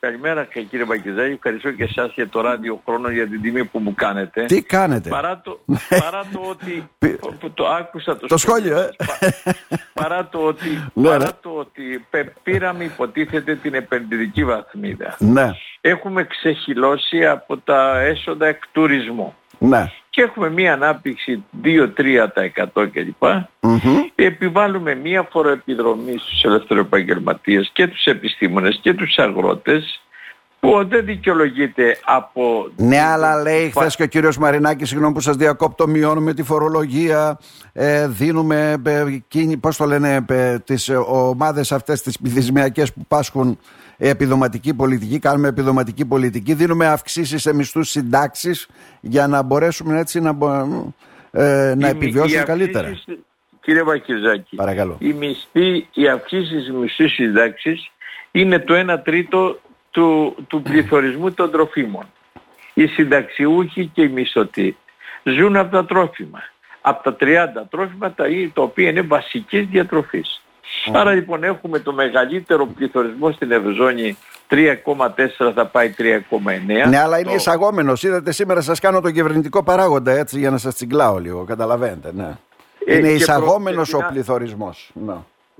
Καλημέρα κύριε Μπακιζάκη, ευχαριστώ και εσάς για το ράδιο χρόνο για την τιμή που μου κάνετε. Τι κάνετε; Παρά το, παρά το ότι, το άκουσα το, το σχόλιο, ε. παρά το ότι, Ναι, παρά ναι. το ότι πε- πήραμε υποτίθεται την επενδυτική βαθμίδα. Ναι, Έχουμε ξεχυλώσει από τα έσοδα εκ τουρισμού. Ναι. Και έχουμε μία ανάπτυξη 2-3% κλπ. Μμμ. Επιβάλλουμε μία φοροεπιδρομή στους ελευθεροεπαγγελματίες και τους επιστήμονες και τους αγρότες που δεν δικαιολογείται από... Ναι, αλλά λέει Πα- χθες και ο κύριος Μαρινάκης, συγγνώμη που σας διακόπτω, μειώνουμε τη φορολογία, ε, δίνουμε, ε, κίνη- πώς το λένε, ε, τις ε, ομάδες αυτές τις πληθυσμιακές που πάσχουν επιδοματική πολιτική, κάνουμε επιδοματική πολιτική, δίνουμε αυξήσεις σε μισθούς συντάξεις για να μπορέσουμε έτσι να, μπο- ε, να οι- επιβιώσουν οι καλύτερα. αυξήσεις- Κύριε Βακιζάκη, Παρακαλώ. οι μισθοί, οι αυξήσεις μισθούς συντάξεις είναι το 1 τρίτο του, του πληθωρισμού των τροφίμων. Οι συνταξιούχοι και οι μισθωτοί ζουν από τα τρόφιμα. Από τα 30 τρόφιμα τα, τα οποία είναι βασικής διατροφής. Άρα λοιπόν έχουμε το μεγαλύτερο πληθωρισμό στην Ευρωζώνη 3,4 θα πάει 3,9. Ναι, αλλά είναι Το- εισαγόμενος. Είδατε σήμερα σας κάνω τον κυβερνητικό παράγοντα έτσι για να σας τσιγκλάω λίγο. Καταλαβαίνετε, ναι. Ε, είναι και εισαγόμενος προ- ο πληθωρισμός. Ναι.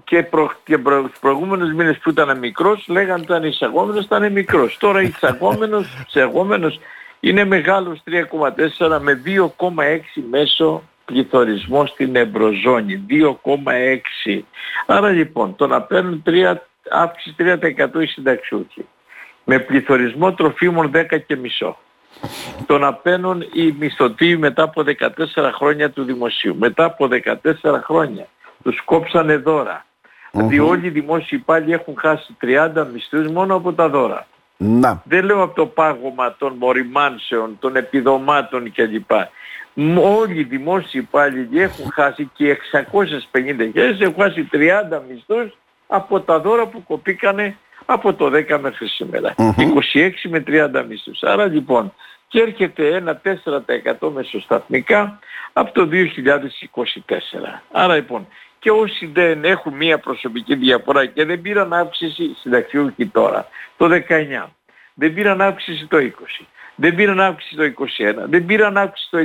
και, προ, και προ, τους προηγούμενους μήνες που ήταν μικρός λέγανε ότι ήταν εισαγόμενος, ήταν μικρός. Τώρα εισαγόμενος, εισαγόμενος είναι μεγάλος 3,4 με 2,6 μέσο πληθωρισμός στην Ευρωζώνη. 2,6. Άρα λοιπόν το να παίρνουν 3, αύξηση 3% οι συνταξιούχοι με πληθωρισμό τροφίμων 10 και μισό. Το να παίρνουν οι μισθωτοί μετά από 14 χρόνια του δημοσίου. Μετά από 14 χρόνια τους κόψανε δώρα. Δηλαδή όλοι οι δημόσιοι υπάλληλοι έχουν χάσει 30 μισθούς μόνο από τα δώρα. Να. Δεν λέω από το πάγωμα των μοριμάνσεων, των επιδομάτων κλπ. Μ, Όλοι οι δημόσιοι υπάλληλοι έχουν χάσει και 650.000 έχουν χάσει 30 μισθούς από τα δώρα που κοπήκανε από το 10 μέχρι σήμερα. 26 με 30 μισθούς. Άρα λοιπόν και έρχεται ένα 4% μεσοσταθμικά από το 2024. Άρα λοιπόν και όσοι δεν έχουν μία προσωπική διαφορά και δεν πήραν αύξηση συνταξιούχοι τώρα, το 19, δεν πήραν αύξηση το 20, δεν πήραν αύξηση το 21, δεν πήραν αύξηση το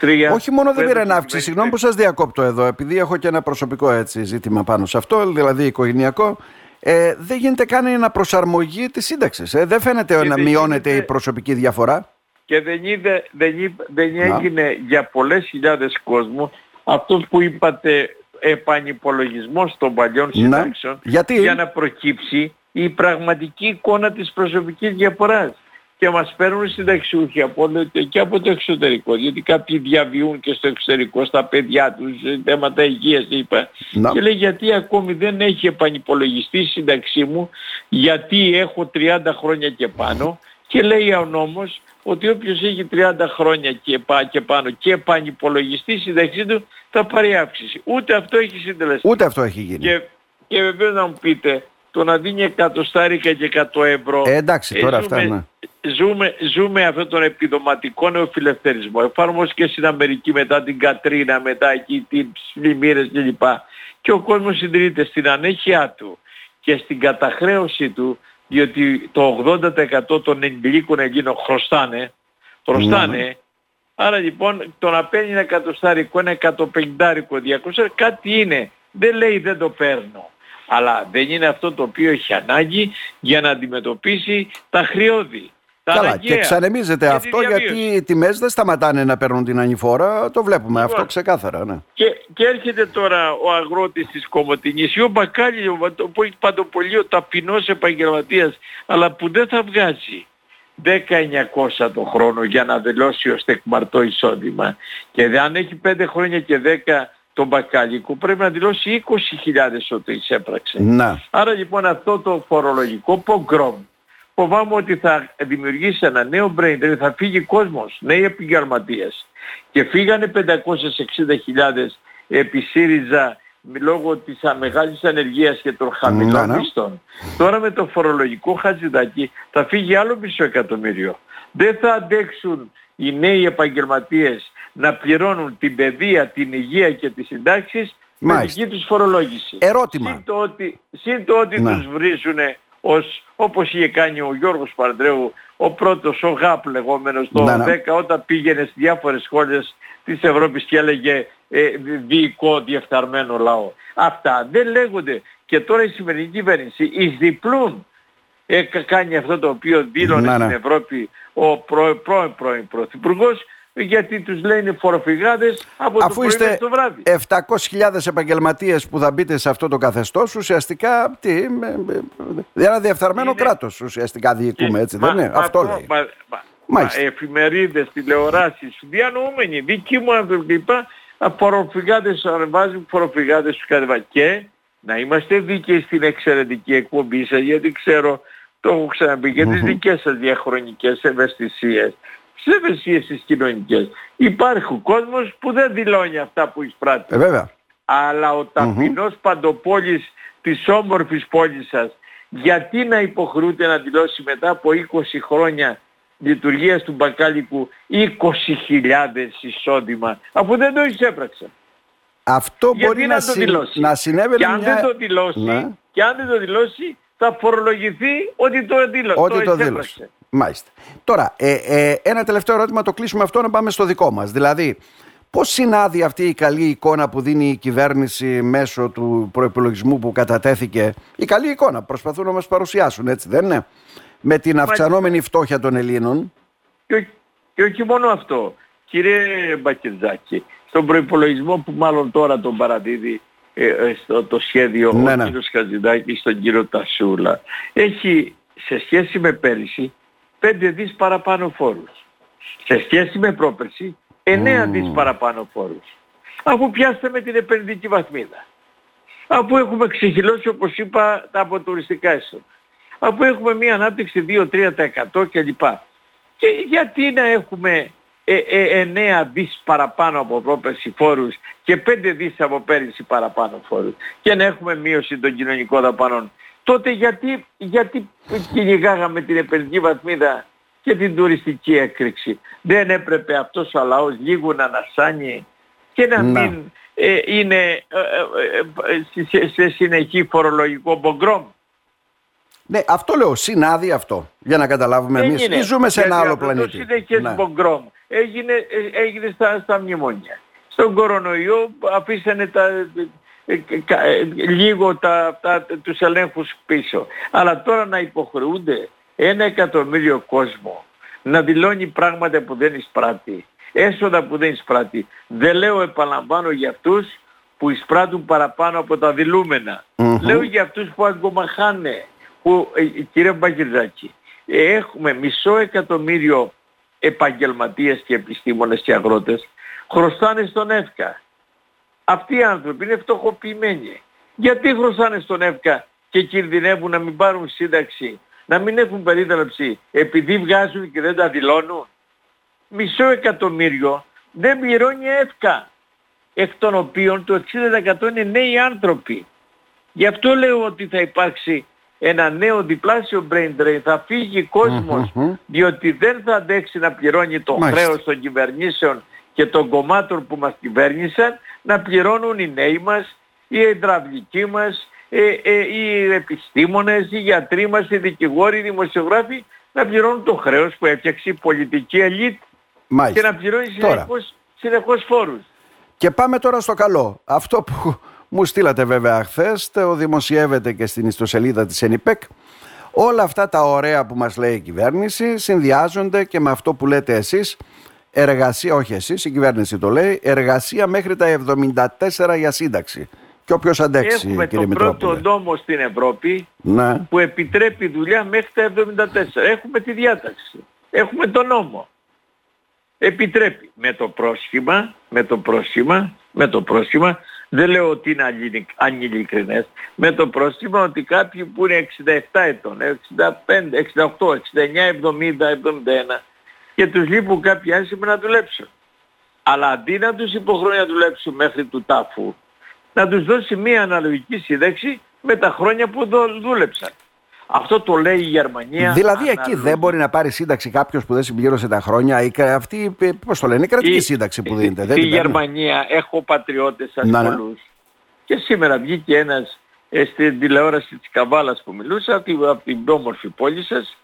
23. Όχι μόνο δεν που πήραν έδωσε η αύξηση, συγγνώμη που κυβέρνηση. σας διακόπτω εδώ, επειδή έχω και ένα προσωπικό έτσι ζήτημα πάνω σε αυτό, δηλαδή οικογενειακό. Ε, δεν γίνεται καν ένα προσαρμογή της σύνταξης. Ε, δεν φαίνεται Και να δεν μειώνεται γίνεται- η προσωπική διαφορά. Και δεν, είδε, δεν, είπε- δεν Να. έγινε για πολλές χιλιάδες κόσμου αυτός που είπατε επανυπολογισμός των παλιών Ναι. συντάξεων Γιατί; για να προκύψει η πραγματική εικόνα της προσωπικής διαφοράς. Και μας παίρνουν συνταξιούχοι από όλο το- και από το εξωτερικό, γιατί κάποιοι διαβιούν και στο εξωτερικό στα παιδιά τους, σε θέματα υγείας είπα. Να. Και λέει γιατί ακόμη δεν έχει επανυπολογιστεί η σύνταξή μου, γιατί έχω 30 χρόνια και πάνω και λέει ο νόμος ότι όποιος έχει 30 χρόνια και, πά- και πάνω και επανυπολογιστεί η σύνταξή του θα πάρει αύξηση. Ούτε αυτό έχει συντελεστεί. Ούτε αυτό έχει γίνει. Και, και βεβαίως να μου πείτε, το να δίνει εκατοστάρικα και 100 ευρώ. Ε, εντάξει, τώρα αυτά, ζούμε, ζούμε, ζούμε αυτόν τον επιδοματικό νεοφιλελευθερισμό. Εφάρμοσε στην Αμερική μετά την Κατρίνα, μετά εκεί τις πλημμύρες κλπ. Και ο κόσμος συντηρείται στην ανέχειά του και στην καταχρέωση του, διότι το 80% των ενηλίκων Ελλήνων χρωστάνε, χρωστάνε, Ναι. Άρα λοιπόν το να παίρνει ένα εκατοστάρικο, ένα εκατοπενηντάρικο, 200, κάτι είναι. Δεν λέει δεν το παίρνω. Αλλά δεν είναι αυτό το οποίο έχει ανάγκη για να αντιμετωπίσει τα χρειώδη. Τα Καλά, αναγκαία. και ξανεμίζεται τη αυτό διαβίωση. γιατί οι τιμές δεν σταματάνε να παίρνουν την ανηφόρα. Το βλέπουμε αυτό Λοιπόν. ξεκάθαρα. Ναι. Και, και έρχεται τώρα ο αγρότης της Κομωτινής ή ο Μπακάλι, ο Βα- που έχει παντοπολεί ο ταπεινός επαγγελματίας, αλλά που δεν θα βγάζει 10-900 το χρόνο για να δηλώσει ως τεκμαρτό εισόδημα. Και αν έχει 5 χρόνια και 10 τον Μπακάλικο πρέπει να δηλώσει 20.000 ότι εισέπραξε. Να. Άρα λοιπόν αυτό το φορολογικό πογκρόμ φοβάμαι ότι θα δημιουργήσει ένα νέο brain drain, θα φύγει κόσμος, νέοι επαγγελματίες. Και φύγανε 560.000 επί ΣΥΡΙΖΑ λόγω της α- μεγάλης ανεργίας και των χαμηλών Ναι, ναι. μισθών. Τώρα με το φορολογικό χατζηδάκι θα φύγει άλλο μισό εκατομμύριο. Δεν θα αντέξουν οι νέοι επαγγελματίες να πληρώνουν την παιδεία, την υγεία και τις συντάξεις με Μάλιστα. δική τους φορολόγηση. Ερώτημα. Συν το ότι, συν το ότι Ναι. τους βρίζουν ως όπως είχε κάνει ο Γιώργος Παρντρέου, ο πρώτος, ο ΓΑΠ λεγόμενος το Ναι, ναι. 10 όταν πήγαινε στις διάφορες σχόλες της Ευρώπης και έλεγε ε, διοικό διεφθαρμένο λαό. Αυτά δεν λέγονται. Και τώρα η σημερινή κυβέρνηση εις διπλούν ε, κα- κάνει αυτό το οποίο δήλωνε Ναι, ναι. στην Ευρώπη ο προ, πρώην πρώην πρωθυπουργός γιατί τους λένε φοροφυγάδες από το Αφού πρωί είστε μέχρι το βράδυ. 700.000 επαγγελματίες που θα μπείτε σε αυτό το καθεστώς, ουσιαστικά τι, με- με- ένα διεφθαρμένο Είναι- κράτος ουσιαστικά διοικούμε, έτσι Μα- δεν είναι; μα- Αυτό μα- λέει. Μα, μα, Μάλιστα. μα, εφημερίδες, τηλεοράσεις, διανοούμενοι, δικοί μου άνθρωποι λοιπά, φοροφυγάδες ανεβάζουν, φοροφυγάδες τους κατεβάζουν. Και να είμαστε δίκαιοι στην εξαιρετική εκπομπή σας, γιατί ξέρω, το έχω ξαναπεί, για τις δικές σας διαχρονικές ευαισθησίες. Στις ευαισθησίες τις κοινωνικές. Υπάρχει κόσμος που δεν δηλώνει αυτά που εισπράττει Ε, βέβαια. αλλά ο ταπεινός παντοπόλης της όμορφης πόλης σας γιατί να υποχρεούται να δηλώσει μετά από 20 χρόνια λειτουργίας του μπακάλικου 20.000 εισόδημα αφού δεν το εισέπραξε. Αυτό Γιατί μπορεί να, να, το συ- δηλώσει; να συνέβαινε και αν μια... δεν το δηλώσει, Ναι. και αν δεν το δηλώσει θα φορολογηθεί ότι το, δήλω, Ότι το εισέπραξε. δήλωσε. Μάλιστα. Τώρα, ε, ε, ένα τελευταίο ερώτημα, το κλείσουμε αυτό να πάμε στο δικό μας. Δηλαδή, πώς συνάδει αυτή η καλή εικόνα που δίνει η κυβέρνηση μέσω του προϋπολογισμού που κατατέθηκε, η καλή εικόνα, προσπαθούν να μας παρουσιάσουν, έτσι δεν είναι, με την αυξανόμενη φτώχεια των Ελλήνων. Και, όχι- και όχι μόνο αυτό. Κύριε Μπακετζάκη, στον προϋπολογισμό που μάλλον τώρα τον παραδίδει ε, ε, στο το σχέδιο Ναι, ο ναι. κύριος Χατζηδάκης στον κύριο Τασούλα, έχει σε σχέση με πέρυσι 5 δις παραπάνω φόρους. Σε σχέση με πρόπερση 9 δις παραπάνω φόρους. Αφού πιάστε με την επενδυτική βαθμίδα. Αφού έχουμε ξεχυλώσει όπως είπα τα αποτουριστικά έσοδα. Αφού έχουμε μια ανάπτυξη 2-3% κλπ. Και γιατί να έχουμε ε, ε, 9 δις παραπάνω από πρόπερση φόρους και 5 δις από πέρυσι παραπάνω φόρους και να έχουμε μείωση των κοινωνικών δαπανών. Τότε γιατί, γιατί κυνηγάγαμε την επενδυτική βαθμίδα και την τουριστική έκρηξη. Δεν έπρεπε αυτός ο λαός λίγο να ανασάνει και να Να. μην ε, είναι ε, ε, ε, σε, σε συνεχή φορολογικό μπογκρόμ. Ναι, αυτό λέω, συνάδει αυτό, για να καταλάβουμε Δεν εμείς. είναι. Ή ζούμε σε ένα Γιατί άλλο αυτό πλανήτη. Το συνεχές Ναι. μπογκρόμ έγινε, ε, έγινε στα, στα μνημόνια. Στον κορονοϊό αφήσανε τα, ε, ε, κα- ε, λίγο τα, τα, τους ελέγχους πίσω. Αλλά τώρα να υποχρεούνται ένα εκατομμύριο κόσμο να δηλώνει πράγματα που δεν εισπράττει, έσοδα που δεν εισπράττει. Δεν λέω επαναλαμβάνω για αυτούς που εισπράττουν παραπάνω από τα δηλούμενα. Μμμ. Λέω για αυτούς που αγκομαχάνε, που, ε, κύριε Μπαγκυρδάκη, ε, έχουμε μισό εκατομμύριο επαγγελματίες και επιστήμονες και αγρότες, χρωστάνε στον ΕΦΚΑ. Αυτοί οι άνθρωποι είναι φτωχοποιημένοι. Γιατί χρωστάνε στον ΕΦΚΑ και κινδυνεύουν να μην πάρουν σύνταξη, να μην έχουν περίδραψη επειδή βγάζουν και δεν τα δηλώνουν; Μισό εκατομμύριο δεν πληρώνει ΕΦΚΑ, εκ των οποίων το 60% είναι νέοι άνθρωποι. Γι' αυτό λέω ότι θα υπάρξει ένα νέο διπλάσιο brain drain. Θα φύγει κόσμος Μμμ. διότι δεν θα αντέξει να πληρώνει το Μάλιστα. χρέος των κυβερνήσεων και των κομμάτων που μας κυβέρνησαν να πληρώνουν οι νέοι μας, οι υδραυλικοί μας, ε, ε, οι επιστήμονες, οι γιατροί μας, οι δικηγόροι, οι δημοσιογράφοι να πληρώνουν το χρέος που έφτιαξε η πολιτική ελίτ και Μάλιστα. να πληρώνει Τώρα. συνεχώς, συνεχώς φόρους. Και πάμε τώρα στο καλό. Αυτό που μου στείλατε βέβαια χθες, το δημοσιεύεται και στην ιστοσελίδα της ΕΝΙΠΕΚ. Όλα αυτά τα ωραία που μας λέει η κυβέρνηση συνδυάζονται και με αυτό που λέτε εσείς, εργασία, όχι εσείς, η κυβέρνηση το λέει, εργασία μέχρι τα 74 για σύνταξη. Και όποιος αντέξει, Έχουμε κύριε τον πρώτο Μητρόπουλε. νόμο στην Ευρώπη Ναι. που επιτρέπει δουλειά μέχρι τα 74. Έχουμε τη διάταξη. Έχουμε τον νόμο. Επιτρέπει με το πρόσχημα, με το πρόσχημα, με το πρόσχημα, δεν λέω ότι είναι αλληλι- ανηλικρινές, με το πρόσχημα ότι κάποιοι που είναι 67 ετών, 65, 68, 69, 70, 71 και τους λείπουν κάποιοι άνθρωποι να δουλέψουν. Αλλά αντί να τους υποχρεώνει να δουλέψουν μέχρι του τάφου, να τους δώσει μία αναλογική σύνταξη με τα χρόνια που δο- δούλεψαν. Αυτό το λέει η Γερμανία. Δηλαδή εκεί αναλογική. δεν μπορεί να πάρει σύνταξη κάποιος που δεν συμπλήρωσε τα χρόνια. Η, κα- αυτή, πώς το λένε, η κρατική Η- σύνταξη που στη- δίνεται. δεν Στη την παίρνουν. Γερμανία έχω πατριώτες Να, ναι. ασχολούς. Και σήμερα βγήκε ένας ε, στην τηλεόραση της Καβάλας που μιλούσα, από την, από την όμορφη πόλη σας,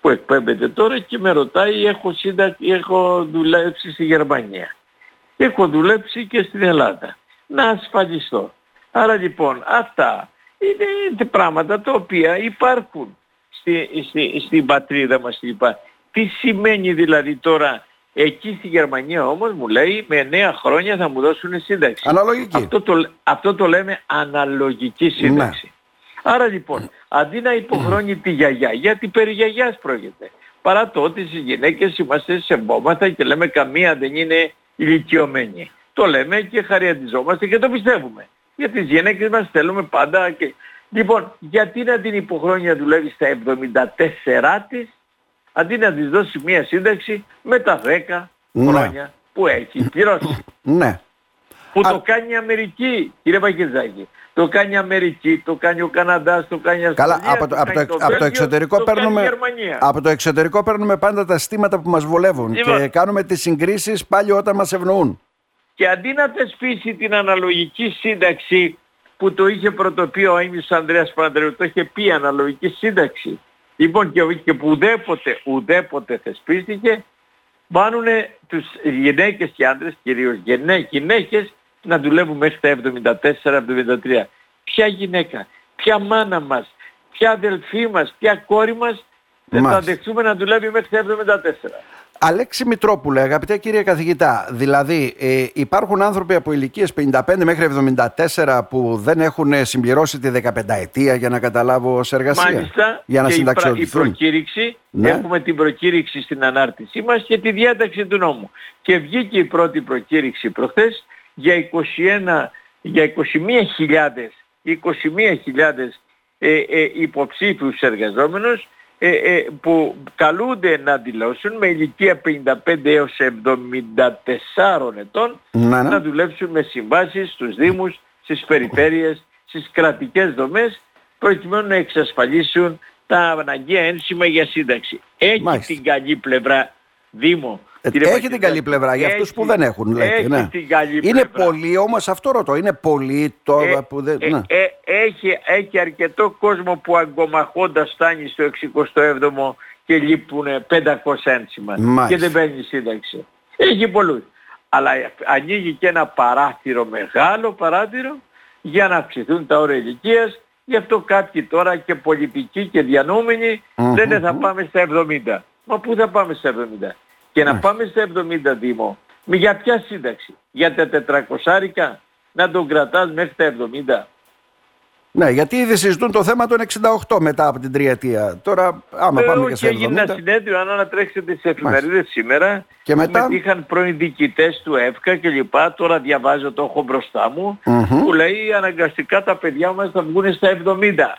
που εκπέμπεται τώρα και με ρωτάει έχω, σύντα... έχω δουλέψει στη Γερμανία. Έχω δουλέψει και στην Ελλάδα. Να ασφαλιστώ. Άρα λοιπόν αυτά είναι πράγματα τα οποία υπάρχουν στη, στη, στην πατρίδα μας. Λοιπά. Τι σημαίνει δηλαδή τώρα εκεί στη Γερμανία όμως μου λέει με 9 χρόνια θα μου δώσουν σύνταξη. Αναλογική. Αυτό το, αυτό το λέμε αναλογική σύνταξη. Ναι. Άρα λοιπόν, αντί να υποχρώνει τη γιαγιά, γιατί περί γιαγιάς πρόκειται. Παρά το ότι στις γυναίκες είμαστε σε μπόματα και λέμε καμία δεν είναι ηλικιωμένη. Το λέμε και χαριαντιζόμαστε και το πιστεύουμε. Για τις γυναίκες μας θέλουμε πάντα και... Λοιπόν, γιατί να την υποχρώνει να δουλεύει στα 74 της, αντί να της δώσει μία σύνταξη με τα 10 ναι. χρόνια που έχει πληρώσει. Ναι. Που το κάνει η Αμερική, κύριε Πακετζάκη. Το κάνει η Αμερική, το κάνει ο Καναδάς, το κάνει η Αυστραλία. Καλά, από το, από το, από το εξωτερικό παίρνουμε, από το εξωτερικό παίρνουμε πάντα τα στήματα που μας βολεύουν λοιπόν. και κάνουμε τις συγκρίσεις πάλι όταν μας ευνοούν. Και αντί να θεσπίσει την αναλογική σύνταξη που το είχε πρωτοποιεί ο Έμις Ανδρέας Πανδρέου, το είχε πει αναλογική σύνταξη. Λοιπόν και, και που ουδέποτε, ουδέποτε θεσπίστηκε, πάνουνε τους γυναίκες και άντρες, κυρίως γυναίκες, να δουλεύουν μέχρι τα 74-73. Ποια γυναίκα, ποια μάνα μας, ποια αδελφή μας, ποια κόρη μας δεν θα δεχτούμε να δουλεύει μέχρι τα 74. Αλέξη Μητρόπουλε, αγαπητέ κύριε καθηγητά, δηλαδή ε, υπάρχουν άνθρωποι από ηλικίες 55 μέχρι 74 που δεν έχουν συμπληρώσει τη 15 ετία για να καταλάβω σε εργασία. Μάλιστα, για να και η, η προκήρυξη, ναι. έχουμε την προκήρυξη στην ανάρτησή μας και τη διάταξη του νόμου. Και βγήκε η πρώτη προκήρυξη προχθές για 21, για 21.000 21.000 ε, ε, υποψήφιους εργαζόμενους ε, ε, που καλούνται να δηλώσουν με ηλικία 55 έως 74 ετών να, να δουλέψουν με συμβάσεις στους Δήμους, στις περιφέρειες, στις κρατικές δομές προκειμένου να εξασφαλίσουν τα αναγκαία ένσημα για σύνταξη. Έχει την καλή πλευρά Δήμο Κύριε έχει την καλή πλευρά για αυτούς που δεν έχουν. Λέτε, έχει ναι. την καλή είναι πολύ όμως αυτό ρωτώ. Είναι πολύ τώρα ε, που δεν. Ε, ναι. ε, έχει, έχει αρκετό κόσμο που αγκομαχώντα φτάνει στο 67ο και λείπουν 500 ένσημα και δεν παίρνει σύνταξη. Έχει πολλούς. Αλλά ανοίγει και ένα παράθυρο, μεγάλο παράθυρο, για να αυξηθούν τα όρια ηλικίας. Γι' αυτό κάποιοι τώρα και πολιτικοί και διανομενοι λένε θα πάμε στα 70. Μα πού θα πάμε στα 70 και να πάμε στα 70 Δήμο. Με για ποια σύνταξη; Για τα 400 να τον κρατάς μέχρι τα 70. Ναι, γιατί ήδη συζητούν το θέμα των 68 μετά από την τριετία. Τώρα, άμα ε, πάμε και σε 70... έγινε ένα συνέδριο, αν ανατρέξετε τις εφημερίδες σήμερα, και μετά... μετήχαν πρώην διοικητές του ΕΦΚΑ και λοιπά, τώρα διαβάζω, το έχω μπροστά μου, που λέει αναγκαστικά τα παιδιά μας θα βγουν στα 70,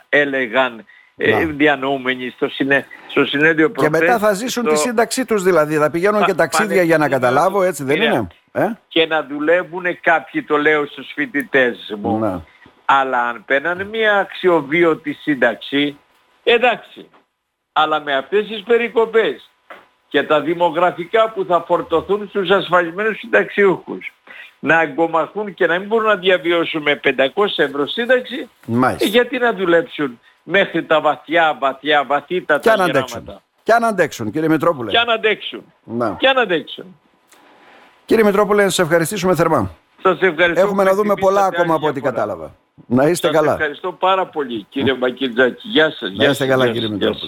έλεγαν ε, διανοούμενοι στο, συνέ, στο συνέδριο προχθές. Και μετά θα ζήσουν τη σύνταξή τους δηλαδή, θα πηγαίνουν και ταξίδια για να καταλάβω, έτσι δεν είναι; Ε; Και να δουλεύουν κάποιοι, το λέω στους φοιτητές μου. Να. Αλλά αν παίρνανε μια αξιοβίωτη σύνταξη, εντάξει. Αλλά με αυτές τις περικοπές και τα δημογραφικά που θα φορτωθούν στους ασφαλισμένους συνταξιούχους να εγκομαχούν και να μην μπορούν να διαβιώσουν με 500 ευρώ σύνταξη, ε, γιατί να δουλέψουν μέχρι τα βαθιά, βαθιά, βαθύτατα και γεράματα. Και αν αντέξουν, κύριε Μητρόπουλε. Και αν αντέξουν. Να. Και αν αντέξουν. Κύριε Μητρόπουλε, να σας ευχαριστήσουμε θερμά. Σας ευχαριστώ. Έχουμε να δούμε πολλά ακόμα από ό,τι κατάλαβα. Να είστε σας καλά. ευχαριστώ πάρα πολύ, κύριε Μπακίτζάκη. Γεια σας. Να είστε καλά, κύριε Μητρόπουλε.